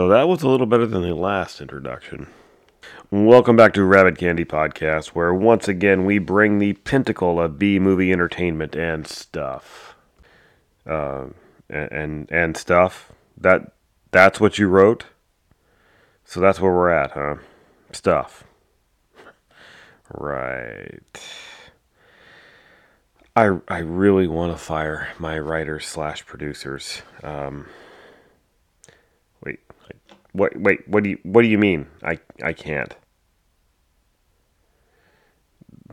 So that was a little better than the last introduction. Welcome back to Rabbit Candy Podcast, where once again we bring the pinnacle of B movie entertainment and stuff. Uh, and, and and stuff. That that's what you wrote. So that's where we're at, huh? Stuff. Right. I I really want to fire my writers slash producers. Um, what? Wait, what do you what do you mean? I I can't.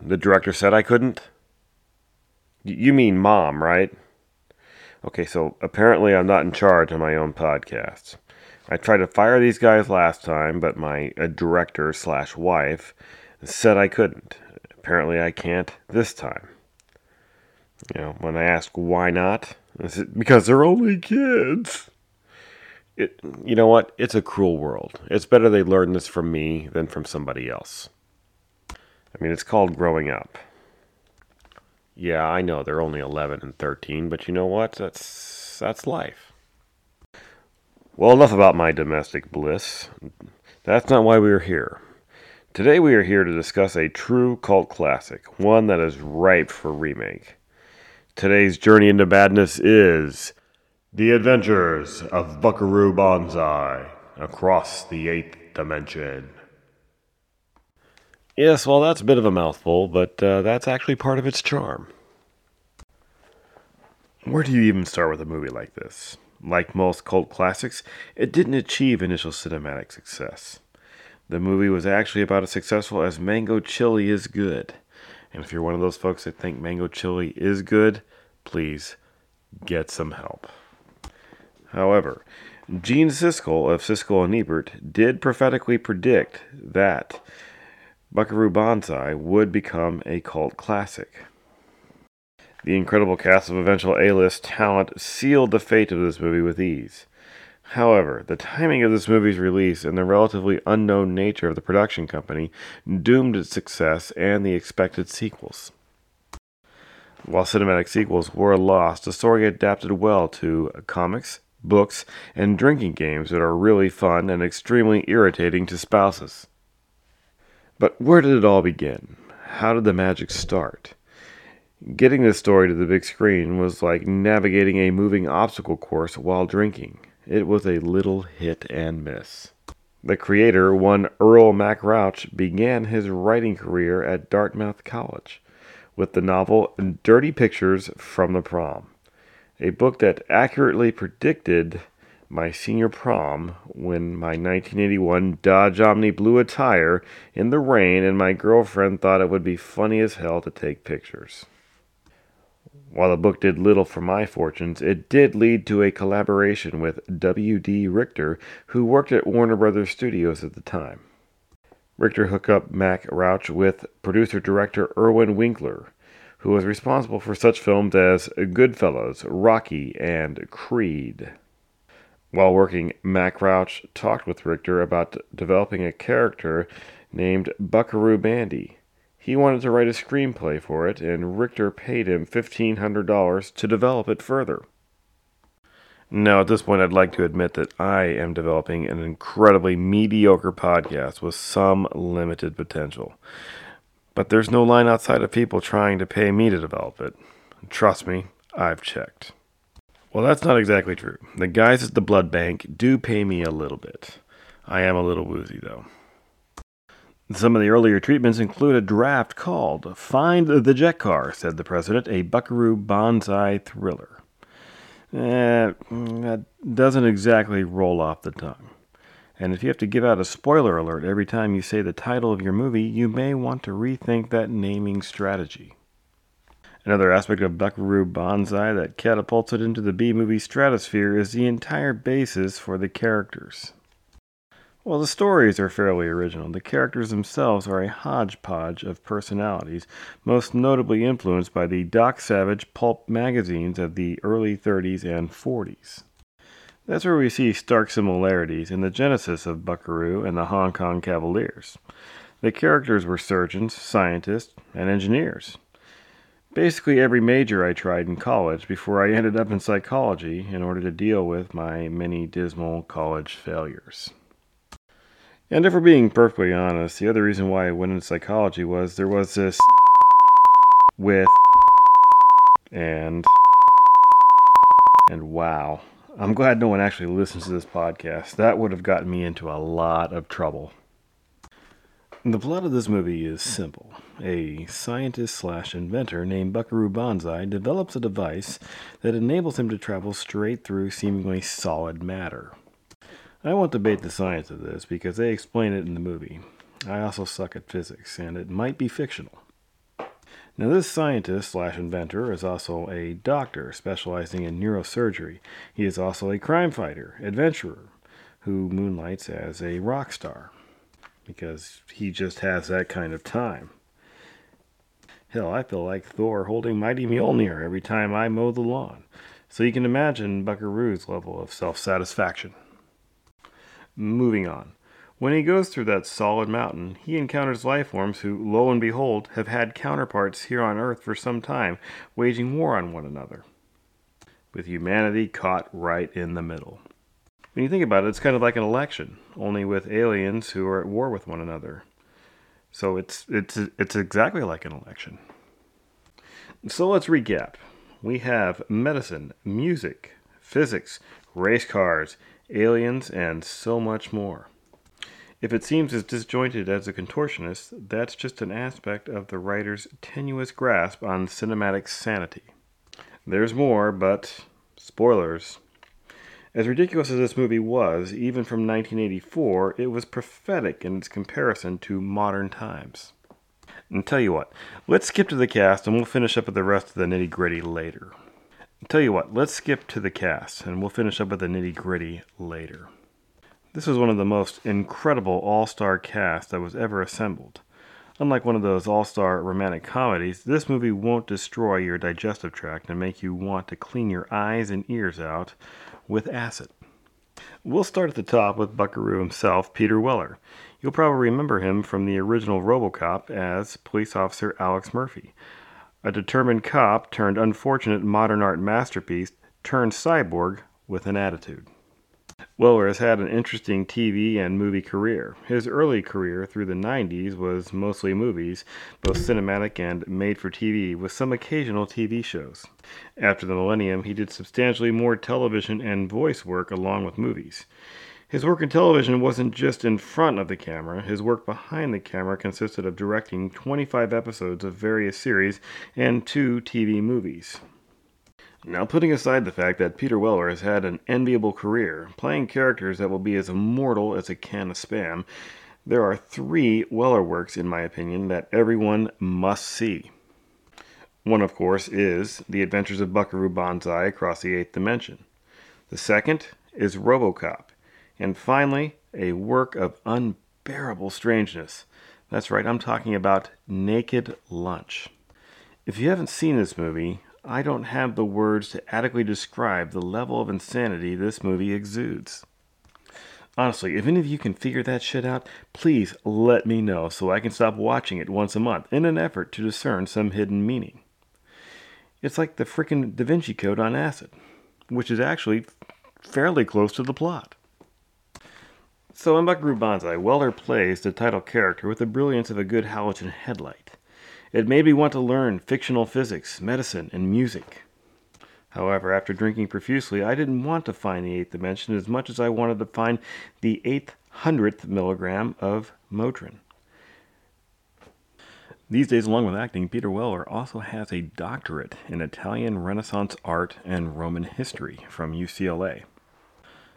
The director said I couldn't. You mean mom, right? Okay, so apparently I'm not in charge of my own podcast. I tried to fire these guys last time, but my director slash wife said I couldn't. Apparently I can't this time. You know, when I ask why not, because they're only kids. It, you know what? It's a cruel world. It's better they learn this from me than from somebody else. I mean, it's called growing up. Yeah, I know they're only 11 and 13, but you know what? That's that's life. Well, enough about my domestic bliss. That's not why we are here. Today we are here to discuss a true cult classic, one that is ripe for remake. Today's journey into badness is The Adventures of Buckaroo Banzai Across the Eighth Dimension. Yes, well, that's a bit of a mouthful, but uh, that's actually part of its charm. Where do you even start with a movie like this? Like most cult classics, it didn't achieve initial cinematic success. The movie was actually about as successful as Mango Chili is good. And if you're one of those folks that think Mango Chili is good, please get some help. However, Gene Siskel of Siskel and Ebert did prophetically predict that Buckaroo Banzai would become a cult classic. The incredible cast of eventual A-list talent sealed the fate of this movie with ease. However, the timing of this movie's release and the relatively unknown nature of the production company doomed its success and the expected sequels. While cinematic sequels were lost, the story adapted well to comics, books, and drinking games that are really fun and extremely irritating to spouses. But where did it all begin? How did the magic start? Getting this story to the big screen was like navigating a moving obstacle course while drinking. It was a little hit and miss. The creator, one Earl Mac Rauch, began his writing career at Dartmouth College with the novel Dirty Pictures from the Prom, a book that accurately predicted my senior prom when my 1981 Dodge Omni blew a tire in the rain and my girlfriend thought it would be funny as hell to take pictures. While the book did little for my fortunes, it did lead to a collaboration with W.D. Richter, who worked at Warner Brothers Studios at the time. Richter hooked up Mac Rauch with producer director Irwin Winkler, who was responsible for such films as Goodfellas, Rocky, and Creed. While working, Mac Rauch talked with Richter about developing a character named Buckaroo Bandy. He wanted to write a screenplay for it, and Richter paid him $1,500 to develop it further. Now, at this point, I'd like to admit that I am developing an incredibly mediocre podcast with some limited potential. But there's no line outside of people trying to pay me to develop it. Trust me, I've checked. Well, that's not exactly true. The guys at the blood bank do pay me a little bit. I am a little woozy, though. Some of the earlier treatments include a draft called Find the Jet Car, said the president, a Buckaroo Banzai thriller. Eh, that doesn't exactly roll off the tongue. And if you have to give out a spoiler alert every time you say the title of your movie, you may want to rethink that naming strategy. Another aspect of Buckaroo Banzai that catapults it into the B movie stratosphere is the entire basis for the characters. While the stories are fairly original, the characters themselves are a hodgepodge of personalities, most notably influenced by the Doc Savage pulp magazines of the early 30s and 40s. That's where we see stark similarities in the genesis of Buckaroo and the Hong Kong Cavaliers. The characters were surgeons, scientists, and engineers. basically every major I tried in college before I ended up in psychology in order to deal with my many dismal college failures. And if we're being perfectly honest, the other reason why I went into psychology was there was this with and and wow. I'm glad no one actually listens to this podcast. That would have gotten me into a lot of trouble. The plot of this movie is simple. A scientist slash inventor named Buckaroo Banzai develops a device that enables him to travel straight through seemingly solid matter. I won't debate the science of this because they explain it in the movie. I also suck at physics, and it might be fictional. Now, this scientist slash inventor is also a doctor specializing in neurosurgery. He is also a crime fighter, adventurer, who moonlights as a rock star because he just has that kind of time. Hell, I feel like Thor holding Mighty Mjolnir every time I mow the lawn. So you can imagine Buckaroo's level of self satisfaction. Moving on. When he goes through that solid mountain, he encounters life forms who, lo and behold, have had counterparts here on Earth for some time, waging war on one another, with humanity caught right in the middle. When you think about it, it's kind of like an election, only with aliens who are at war with one another. So it's it's it's exactly like an election. So let's recap. We have medicine, music, physics, race cars, aliens, and so much more. If it seems as disjointed as a contortionist, that's just an aspect of the writer's tenuous grasp on cinematic sanity. There's more, but spoilers. As ridiculous as this movie was, even from 1984, it was prophetic in its comparison to modern times. And tell you what, let's skip to the cast and we'll finish up with the rest of the nitty gritty later. Tell you what, let's skip to the cast and we'll finish up with the nitty gritty later. This was one of the most incredible all star casts that was ever assembled. Unlike one of those all star romantic comedies, this movie won't destroy your digestive tract and make you want to clean your eyes and ears out with acid. We'll start at the top with Buckaroo himself, Peter Weller. You'll probably remember him from the original Robocop as police officer Alex Murphy, a determined cop turned unfortunate modern art masterpiece turned cyborg with an attitude. Weller has had an interesting TV and movie career. His early career through the 90s was mostly movies, both cinematic and made for TV, with some occasional TV shows. After the millennium, he did substantially more television and voice work along with movies. His work in television wasn't just in front of the camera, his work behind the camera consisted of directing 25 episodes of various series and two TV movies. Now, putting aside the fact that Peter Weller has had an enviable career, playing characters that will be as immortal as a can of spam, there are three Weller works, in my opinion, that everyone must see. One, of course, is The Adventures of Buckaroo Banzai Across the Eighth Dimension. The second is Robocop. And finally, a work of unbearable strangeness. That's right, I'm talking about Naked Lunch. If you haven't seen this movie, I don't have the words to adequately describe the level of insanity this movie exudes. Honestly, if any of you can figure that shit out, please let me know so I can stop watching it once a month in an effort to discern some hidden meaning. It's like the frickin' Da Vinci Code on acid, which is actually fairly close to the plot. So in Buckaroo Banzai, Weller plays the title character with the brilliance of a good halogen headlight. It made me want to learn fictional physics, medicine, and music. However, after drinking profusely, I didn't want to find the eighth dimension as much as I wanted to find the eighth hundredth milligram of Motrin. These days, along with acting, Peter Weller also has a doctorate in Italian Renaissance art and Roman history from UCLA.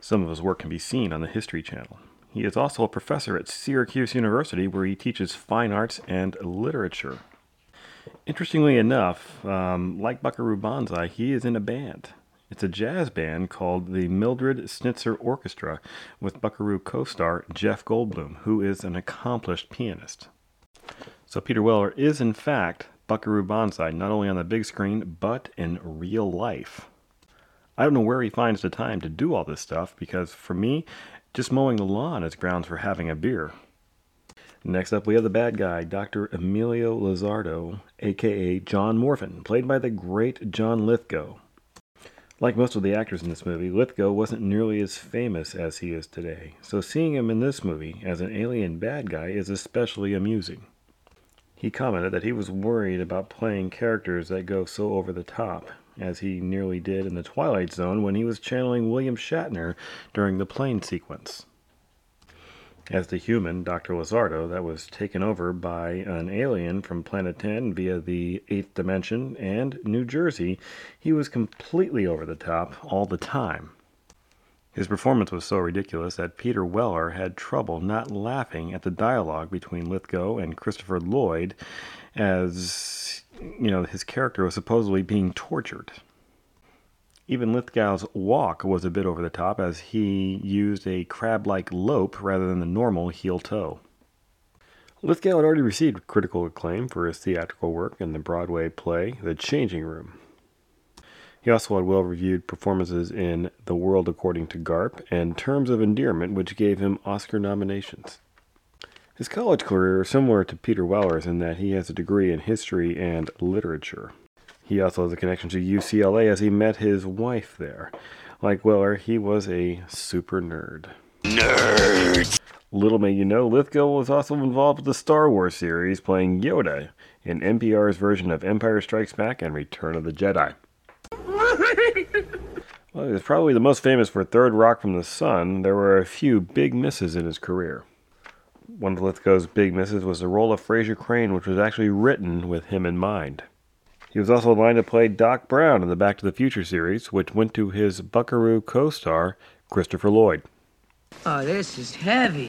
Some of his work can be seen on the History Channel. He is also a professor at Syracuse University where he teaches fine arts and literature. Interestingly enough, um, like Buckaroo Banzai, he is in a band. It's a jazz band called the Mildred Snitzer Orchestra with Buckaroo co star Jeff Goldblum, who is an accomplished pianist. So Peter Weller is, in fact, Buckaroo Banzai, not only on the big screen, but in real life. I don't know where he finds the time to do all this stuff because for me, just mowing the lawn is grounds for having a beer. Next up, we have the bad guy, Dr. Emilio Lizardo, aka John Whorfin, played by the great John Lithgow. Like most of the actors in this movie, Lithgow wasn't nearly as famous as he is today, so seeing him in this movie as an alien bad guy is especially amusing. He commented that he was worried about playing characters that go so over the top, as he nearly did in The Twilight Zone when he was channeling William Shatner during the plane sequence. As the human, Dr. Lizardo, that was taken over by an alien from Planet 10 via the Eighth Dimension and New Jersey, he was completely over the top all the time. His performance was so ridiculous that Peter Weller had trouble not laughing at the dialogue between Lithgow and Christopher Lloyd as, you know, his character was supposedly being tortured. Even Lithgow's walk was a bit over the top as he used a crab like lope rather than the normal heel toe. Lithgow had already received critical acclaim for his theatrical work in the Broadway play The Changing Room. He also had well reviewed performances in The World According to Garp and Terms of Endearment, which gave him Oscar nominations. His college career is similar to Peter Weller's in that he has a degree in history and literature. He also has a connection to UCLA as he met his wife there. Like Weller, he was a super nerd. Nerd! Little may you know, Lithgow was also involved with the Star Wars series, playing Yoda in NPR's version of Empire Strikes Back and Return of the Jedi. well, he was probably the most famous for Third Rock from the Sun. There were a few big misses in his career. One of Lithgow's big misses was the role of Frasier Crane, which was actually written with him in mind. He was also aligned to play Doc Brown in the Back to the Future series, which went to his Buckaroo co star, Christopher Lloyd. Oh, this is heavy.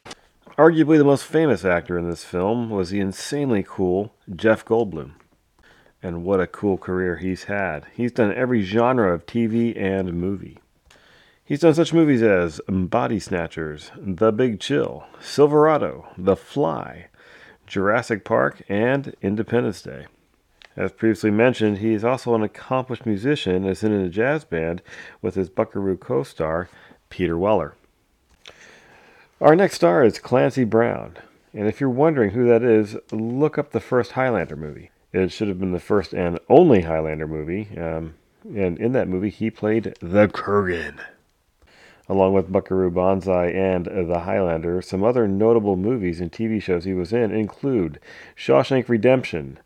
Arguably the most famous actor in this film was the insanely cool Jeff Goldblum. And what a cool career he's had. He's done every genre of TV and movie. He's done such movies as Body Snatchers, The Big Chill, Silverado, The Fly, Jurassic Park, and Independence Day. As previously mentioned, he is also an accomplished musician and is in a jazz band with his Buckaroo co star, Peter Weller. Our next star is Clancy Brown, and if you're wondering who that is, look up the first Highlander movie. It should have been the first and only Highlander movie. Um, and in that movie, he played the Kurgan. Along with Buckaroo Banzai and The Highlander, some other notable movies and TV shows he was in include Shawshank Redemption,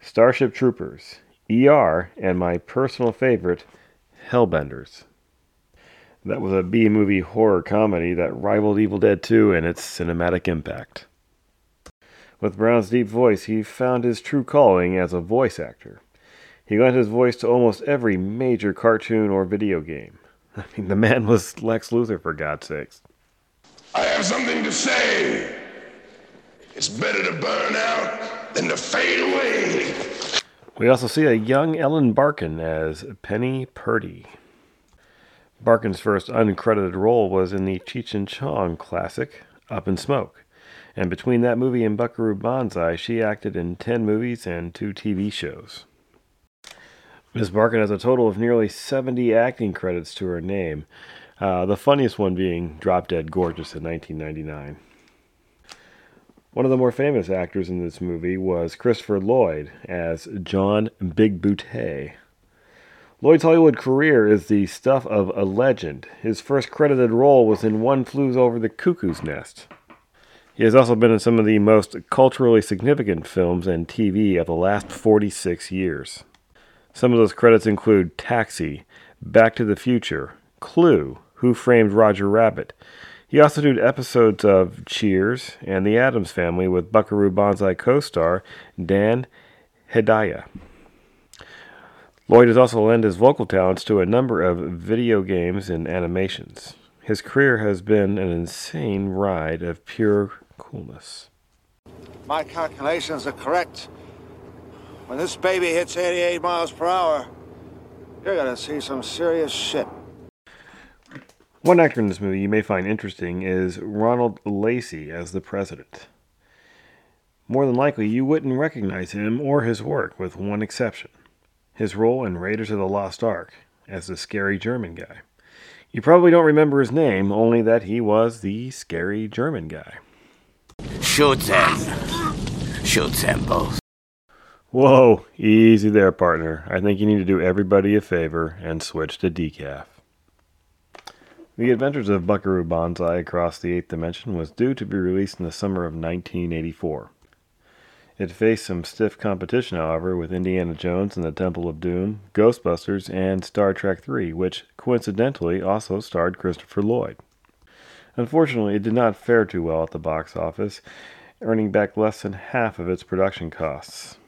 Starship Troopers, ER, and my personal favorite, Hellbenders. That was a B movie horror comedy that rivaled Evil Dead 2 in its cinematic impact. With Brown's deep voice, he found his true calling as a voice actor. He lent his voice to almost every major cartoon or video game. I mean, the man was Lex Luthor, for God's sakes. I have something to say. It's better to burn out than to fade away. We also see a young Ellen Barkin as Penny Purdy. Barkin's first uncredited role was in the Cheech and Chong classic, Up in Smoke. And between that movie and Buckaroo Banzai, she acted in 10 movies and two TV shows. Ms. Barkin has a total of nearly 70 acting credits to her name, uh, the funniest one being Drop Dead Gorgeous in 1999. One of the more famous actors in this movie was Christopher Lloyd as John Bigbooté. Lloyd's Hollywood career is the stuff of a legend. His first credited role was in One Flew Over the Cuckoo's Nest. He has also been in some of the most culturally significant films and TV of the last 46 years. Some of those credits include Taxi, Back to the Future, Clue, Who Framed Roger Rabbit. He also did episodes of Cheers and The Addams Family with Buckaroo Banzai co star Dan Hedaya. Lloyd has also lent his vocal talents to a number of video games and animations. His career has been an insane ride of pure coolness. My calculations are correct. When this baby hits 88 miles per hour, you're gonna see some serious shit. One actor in this movie you may find interesting is Ronald Lacey as the president. More than likely, you wouldn't recognize him or his work, with one exception his role in Raiders of the Lost Ark as the scary German guy. You probably don't remember his name, only that he was the scary German guy. Shoot them. Shoot them both. Whoa, easy there, partner. I think you need to do everybody a favor and switch to decaf. The Adventures of Buckaroo Banzai Across the Eighth Dimension was due to be released in the summer of 1984. It faced some stiff competition, however, with Indiana Jones and the Temple of Doom, Ghostbusters, and Star Trek III, which coincidentally also starred Christopher Lloyd. Unfortunately, it did not fare too well at the box office, earning back less than half of its production costs.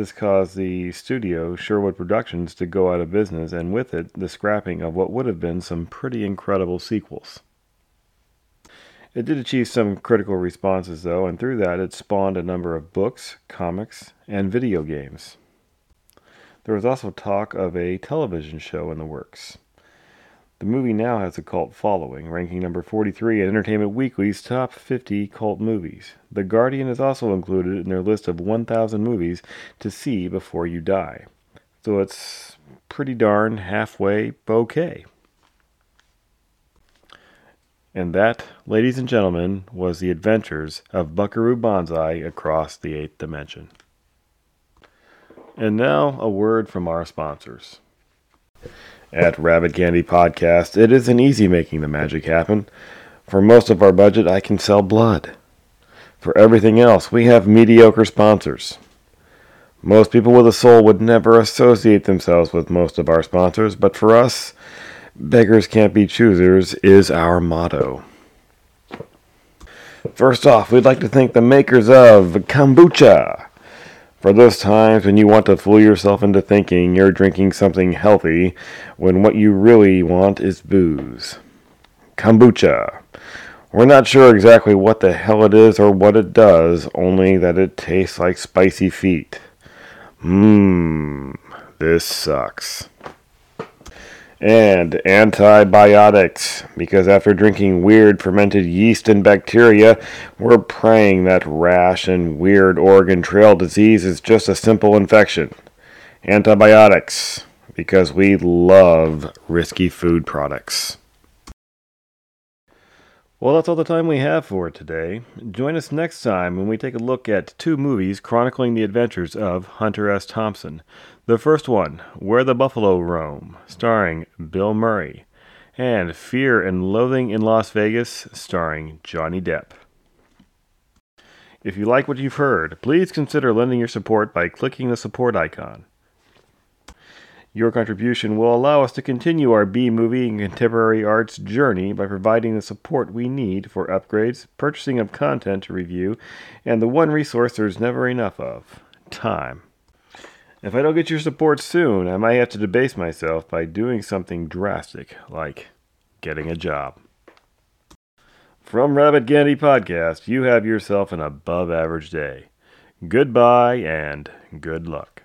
This caused the studio, Sherwood Productions, to go out of business, and with it, the scrapping of what would have been some pretty incredible sequels. It did achieve some critical responses, though, and through that, it spawned a number of books, comics, and video games. There was also talk of a television show in the works. The movie now has a cult following, ranking number 43 in Entertainment Weekly's top 50 cult movies. The Guardian is also included in their list of 1,000 movies to see before you die. So it's pretty darn halfway okay. And that, ladies and gentlemen, was the adventures of Buckaroo Banzai across the eighth dimension. And now, a word from our sponsors. At Rabbit Candy Podcast, it isn't easy making the magic happen. For most of our budget, I can sell blood. For everything else, we have mediocre sponsors. Most people with a soul would never associate themselves with most of our sponsors, but for us, beggars can't be choosers is our motto. First off, we'd like to thank the makers of kombucha. For those times when you want to fool yourself into thinking you're drinking something healthy when what you really want is booze. Kombucha. We're not sure exactly what the hell it is or what it does, only that it tastes like spicy feet. Mmm, this sucks and antibiotics because after drinking weird fermented yeast and bacteria, we're praying that rash and weird Oregon Trail disease is just a simple infection. Antibiotics because we love risky food products. Well, that's all the time we have for today. Join us next time when we take a look at two movies chronicling the adventures of Hunter S. Thompson. The first one, Where the Buffalo Roam, starring Bill Murray, and Fear and Loathing in Las Vegas, starring Johnny Depp. If you like what you've heard, please consider lending your support by clicking the support icon. Your contribution will allow us to continue our B movie and contemporary arts journey by providing the support we need for upgrades, purchasing of content to review, and the one resource there's never enough of time. If I don't get your support soon, I might have to debase myself by doing something drastic, like getting a job. From Rabbit Candy Podcast, you have yourself an above average day. Goodbye and good luck.